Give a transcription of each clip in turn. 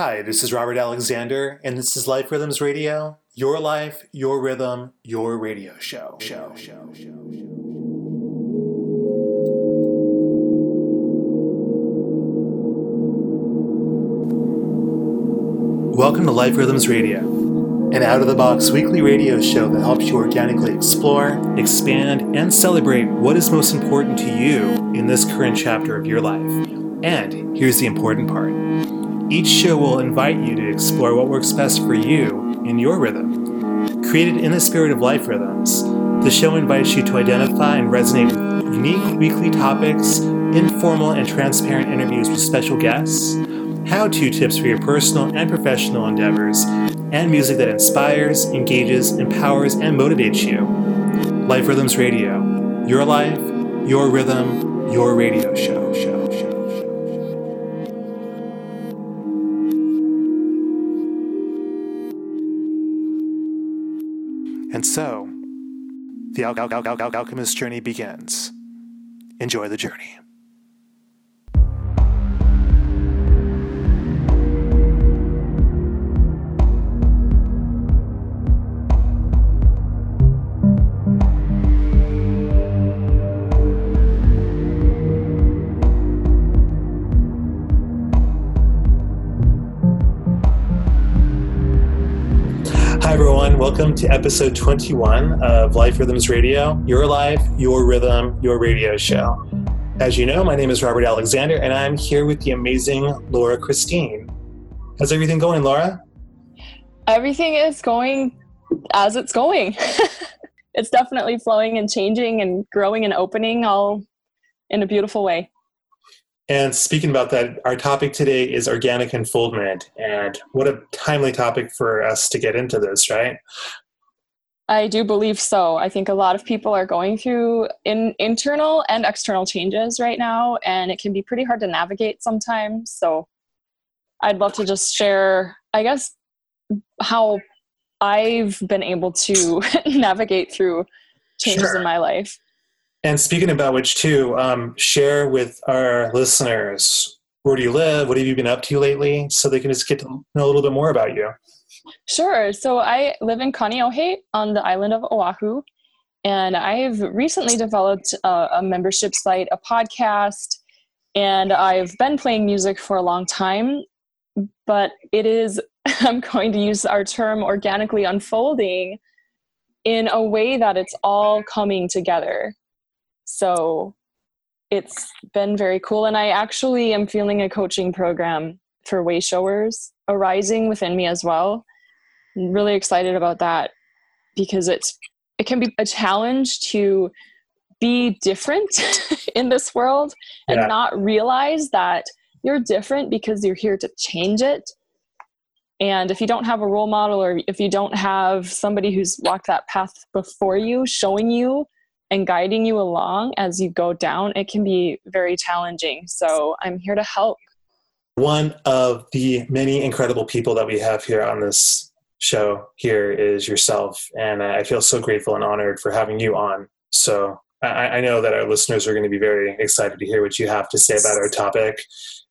Hi, this is Robert Alexander, and this is Life Rhythms Radio. Your life, your rhythm, your radio show. Show, show, show, show. Welcome to Life Rhythms Radio, an out of the box weekly radio show that helps you organically explore, expand, and celebrate what is most important to you in this current chapter of your life. And here's the important part each show will invite you to explore what works best for you in your rhythm. Created in the spirit of life rhythms, the show invites you to identify and resonate with unique weekly topics, informal and transparent interviews with special guests, how to tips for your personal and professional endeavors, and music that inspires, engages, empowers, and motivates you. Life Rhythms Radio, your life, your rhythm, your radio show. And so, the al- al- al- al- alchemist journey begins. Enjoy the journey. Everyone. Welcome to episode 21 of Life Rhythms Radio, your life, your rhythm, your radio show. As you know, my name is Robert Alexander, and I'm here with the amazing Laura Christine. How's everything going, Laura? Everything is going as it's going. it's definitely flowing and changing and growing and opening all in a beautiful way. And speaking about that, our topic today is organic unfoldment. And what a timely topic for us to get into this, right? I do believe so. I think a lot of people are going through in internal and external changes right now, and it can be pretty hard to navigate sometimes. So I'd love to just share, I guess, how I've been able to navigate through changes Sure. in my life. And speaking about which, too, um, share with our listeners where do you live? What have you been up to lately? So they can just get to know a little bit more about you. Sure. So I live in Kaneohe on the island of Oahu, and I've recently developed a, a membership site, a podcast, and I've been playing music for a long time. But it is, I'm going to use our term organically unfolding in a way that it's all coming together. So it's been very cool. And I actually am feeling a coaching program for way showers arising within me as well. I'm really excited about that because it's it can be a challenge to be different in this world and Yeah. not realize that you're different because you're here to change it. And if you don't have a role model or if you don't have somebody who's walked that path before you, showing you and guiding you along as you go down, it can be very challenging. So I'm here to help. One of the many incredible people that we have here on this show here is yourself. And I feel so grateful and honored for having you on. So I, I know that our listeners are going to be very excited to hear what you have to say about our topic.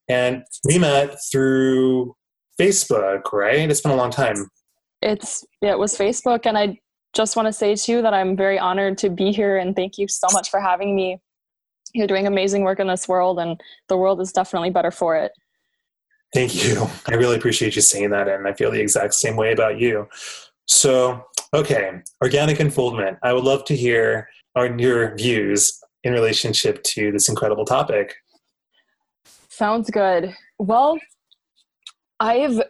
And we met through Facebook, right? It's been a long time. It's it was Facebook, and I just want to say too that I'm very honored to be here, and thank you so much for having me. You're doing amazing work in this world, and the world is definitely better for it. Thank you. I really appreciate you saying that, and I feel the exact same way about you. So, okay, organic unfoldment. I would love to hear on your views in relationship to this incredible topic. Sounds good. Well, I've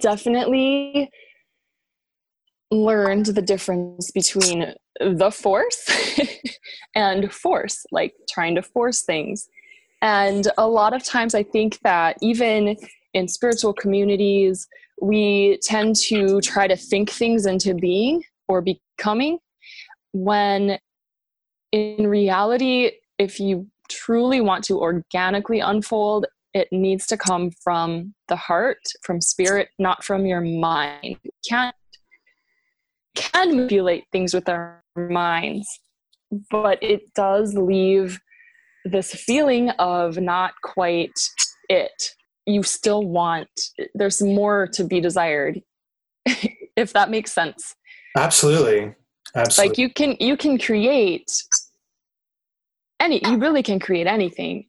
definitely learned the difference between the force and force, like trying to force things. And a lot of times, I think that even in spiritual communities, we tend to try to think things into being or becoming when in reality, if you truly want to organically unfold, it needs to come from the heart, from spirit, not from your mind. You can't can manipulate things with our minds, but it does leave this feeling of not quite it. you still want there's more to be desired if that makes sense. Absolutely. Absolutely. Like you can you can create any you really can create anything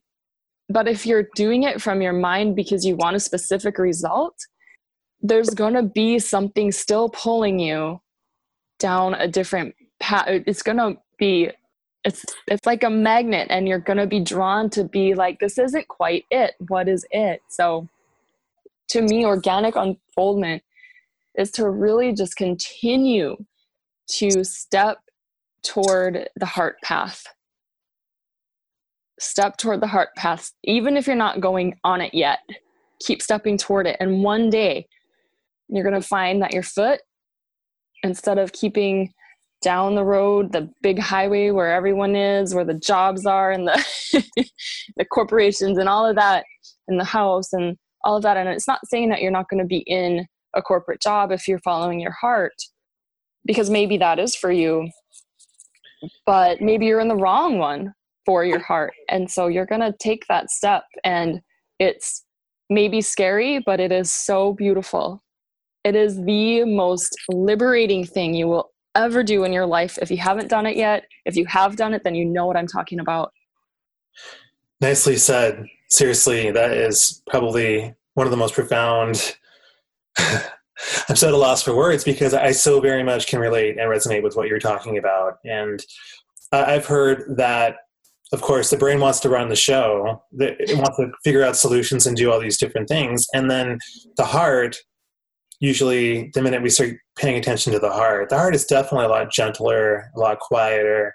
but if you're doing it from your mind because you want a specific result there's going to be something still pulling you down a different path it's going to be it's it's like a magnet and you're going to be drawn to be like this isn't quite it. What is it? So to me organic unfoldment is to really just continue to step toward the heart path. Step toward the heart path. Even if you're not going on it yet keep stepping toward it. And one day you're going to find that your foot instead of keeping down the road, the big highway where everyone is, where the jobs are, and the the corporations and all of that, and the house and all of that. And it's not saying that you're not going to be in a corporate job if you're following your heart, because maybe that is for you, but maybe you're in the wrong one for your heart, and so you're going to take that step, and it's maybe scary, but it is so beautiful. It is the most liberating thing you will ever do in your life. If you haven't done it yet, if you have done it, then you know what I'm talking about. Nicely said. Seriously, that is probably one of the most profound. I'm so at a loss for words because I so very much can relate and resonate with what you're talking about. And uh, I've heard that, of course, the brain wants to run the show, it wants to figure out solutions and do all these different things. And then the heart usually the minute we start paying attention to the heart, the heart is definitely a lot gentler, a lot quieter,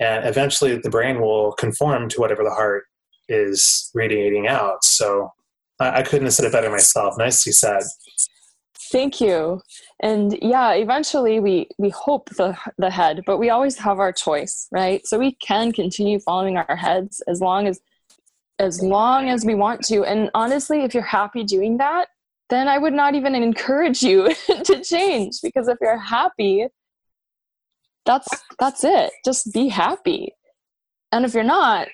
and eventually the brain will conform to whatever the heart is radiating out. So I, I couldn't have said it better myself. Nicely said. Thank you. And yeah, eventually we we hope the the head, but we always have our choice, right? So we can continue following our heads as long as as long as we want to. And honestly, if you're happy doing that, then I would not even encourage you to change because if you're happy, that's that's it. Just be happy. And if you're not,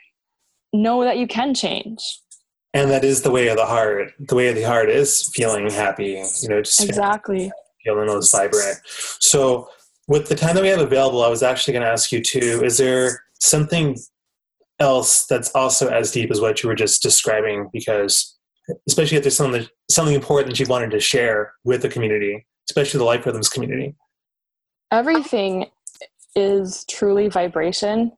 know that you can change. And that is the way of the heart. The way of the heart is feeling happy, you know, just exactly feeling those vibrant. So with the time that we have available, I was actually going to ask you too, is there something else that's also as deep as what you were just describing? Because especially if there's something something important that you wanted to share with the community, especially the Life Rhythms community. Everything is truly vibration.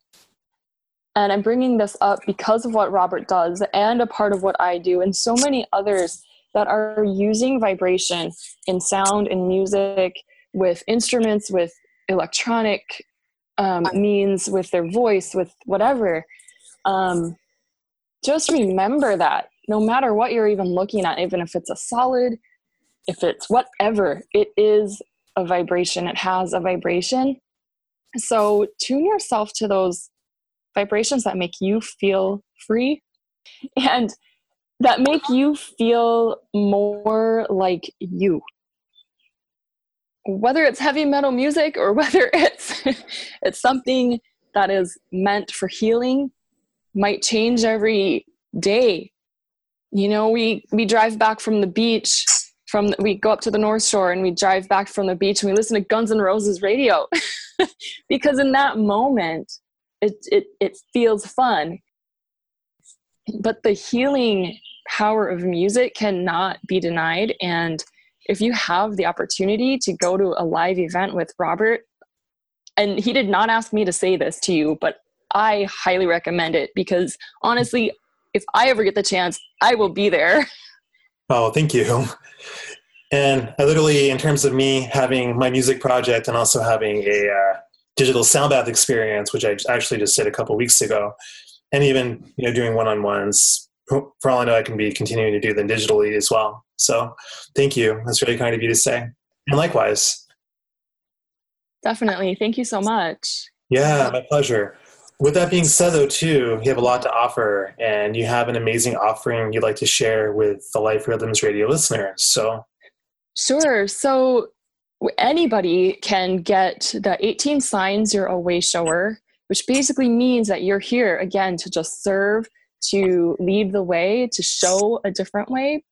And I'm bringing this up because of what Robert does and a part of what I do, and so many others that are using vibration in sound and music, with instruments, with electronic um, means, with their voice, with whatever. Um, just remember that no matter what you're even looking at, even if it's a solid, if it's whatever, it is a vibration. It has a vibration. So tune yourself to those vibrations that make you feel free and that make you feel more like you. Whether it's heavy metal music or whether it's it's something that is meant for healing might change every day you know we we drive back from the beach from we go up to the north shore and we drive back from the beach and we listen to guns n' roses radio. Because in that moment it, it it feels fun. But the healing power of music cannot be denied. And if you have the opportunity to go to a live event with robert and he did not ask me to say this to you but i highly recommend it because honestly if I ever get the chance, I will be there. Oh, thank you. And I literally, in terms of me having my music project and also having a uh, digital sound bath experience, which I actually just did a couple weeks ago, and even you know doing one-on-ones. For all I know, I can be continuing to do them digitally as well. So, thank you. That's really kind of you to say, and likewise. Definitely. Thank you so much. Yeah, my pleasure. With that being said, though, too, you have a lot to offer, and you have an amazing offering you'd like to share with the Life Rhythms Radio listeners. So, sure. So, anybody can get the 18 Signs You're a Way Shower, which basically means that you're here again to just serve, to lead the way, to show a different way.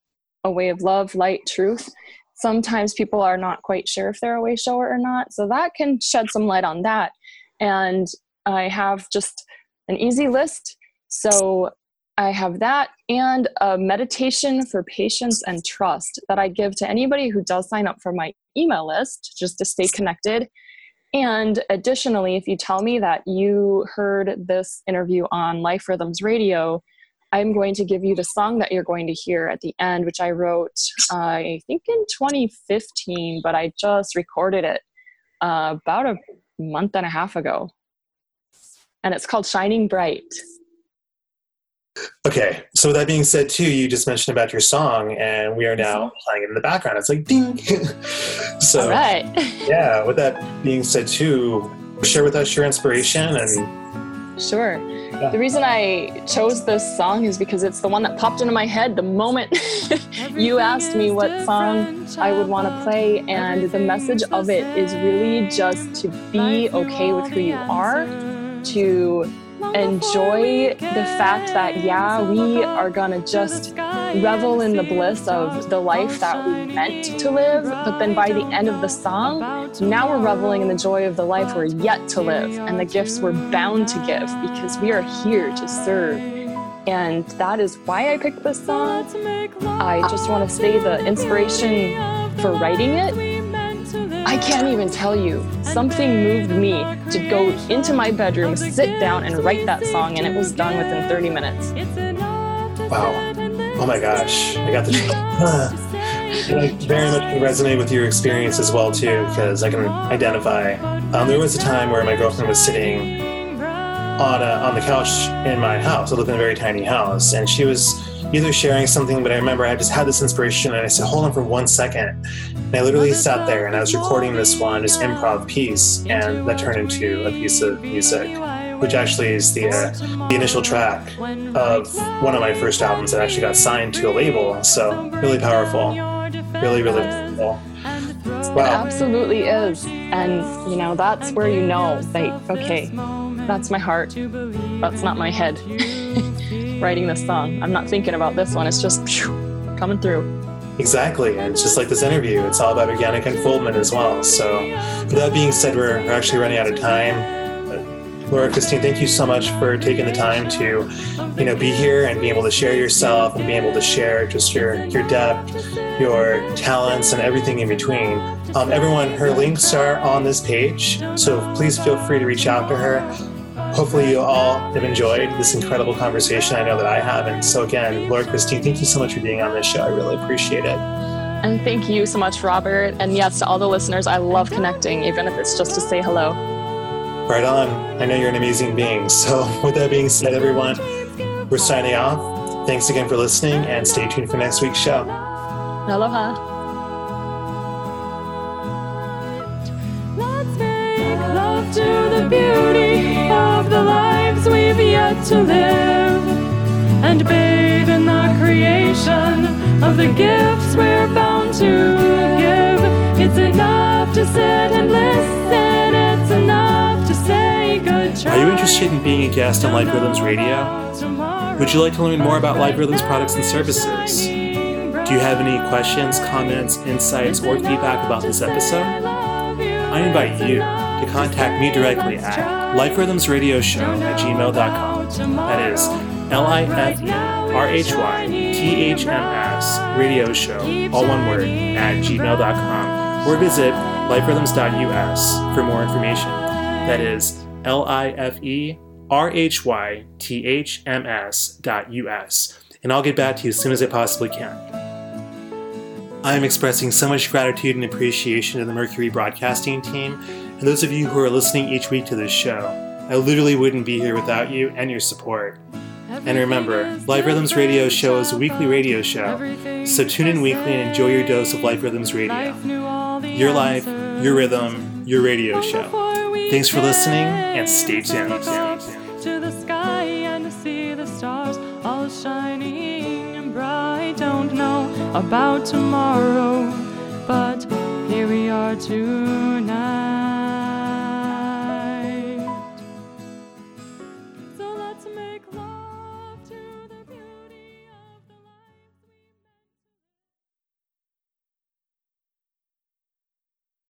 a way of love, light, truth. Sometimes people are not quite sure if they're a way shower or not. So that can shed some light on that. And I have just an easy list. So I have that and a meditation for patience and trust that I give to anybody who does sign up for my email list just to stay connected. And additionally, if you tell me that you heard this interview on Life Rhythms Radio, I'm going to give you the song that you're going to hear at the end, which I wrote, uh, I think in 2015, but I just recorded it uh, about a month and a half ago. And it's called Shining Bright. Okay, so with that being said, too, you just mentioned about your song, and we are now mm-hmm. playing it in the background. It's like ding. so, All right. yeah. With that being said, too, share with us your inspiration and. Sure. The reason I chose this song is because it's the one that popped into my head the moment you asked me what song I would want to play. And the message of it is really just to be okay with who you are, to enjoy the fact that, yeah, we are gonna just revel in the bliss of the life that we meant to live. But then by the end of the song, now we're reveling in the joy of the life we're yet to live and the gifts we're bound to give because we are here to serve. And that is why I picked this song. I just want to say the inspiration for writing it I can't even tell you. Something moved me to go into my bedroom, sit down, and write that song, and it was done within 30 minutes. Wow. Oh my gosh. I got the. and I very much resonate with your experience as well, too, because I can identify. Um, there was a time where my girlfriend was sitting on, a, on the couch in my house. I live in a very tiny house, and she was either sharing something, but I remember I just had this inspiration and I said, hold on for one second. And I literally sat there and I was recording this one, this improv piece, and that turned into a piece of music, which actually is the, uh, the initial track of one of my first albums that actually got signed to a label. So really powerful. Really, really powerful. Wow. It absolutely is. And, you know, that's where you know, like, okay, that's my heart. That's not my head. Writing this song. I'm not thinking about this one. It's just coming through. Exactly. And it's just like this interview, it's all about organic unfoldment as well. So, with that being said, we're, we're actually running out of time. Laura Christine, thank you so much for taking the time to, you know, be here and be able to share yourself and be able to share just your your depth, your talents, and everything in between. Um, everyone, her links are on this page, so please feel free to reach out to her hopefully you all have enjoyed this incredible conversation. I know that I have. And so again, Laura Christine, thank you so much for being on this show. I really appreciate it. And thank you so much, Robert. And yes, to all the listeners, I love connecting, even if it's just to say hello. Right on. I know you're an amazing being. So with that being said, everyone, we're signing off. Thanks again for listening and stay tuned for next week's show. Aloha. Let's bring hello to the beauty to live and bathe in the creation of the gifts we're bound to give. It's enough to sit and listen, it's enough to say good try. Are you interested in being a guest on Life Rhythms Radio? Would you like to learn more about Life Rhythms products and services? Do you have any questions, comments, insights, or feedback about this episode? I invite you to contact me directly at liferhythmsradioshow at gmail.com. That is L I F R H Y T H M S radio show, all one word, at gmail.com. Or visit liferhythms.us for more information. That is L I F E R H Y T H M S dot US. And I'll get back to you as soon as I possibly can. I am expressing so much gratitude and appreciation to the Mercury Broadcasting team and those of you who are listening each week to this show. I literally wouldn't be here without you and your support. And remember, Life Rhythms Radio Show is a weekly radio show, so tune in weekly and enjoy your dose of Life Rhythms Radio. Your life, your rhythm, your radio show. Thanks for listening and stay tuned. To the sky and to see the stars all shining and bright. Don't know about tomorrow, but here we are too.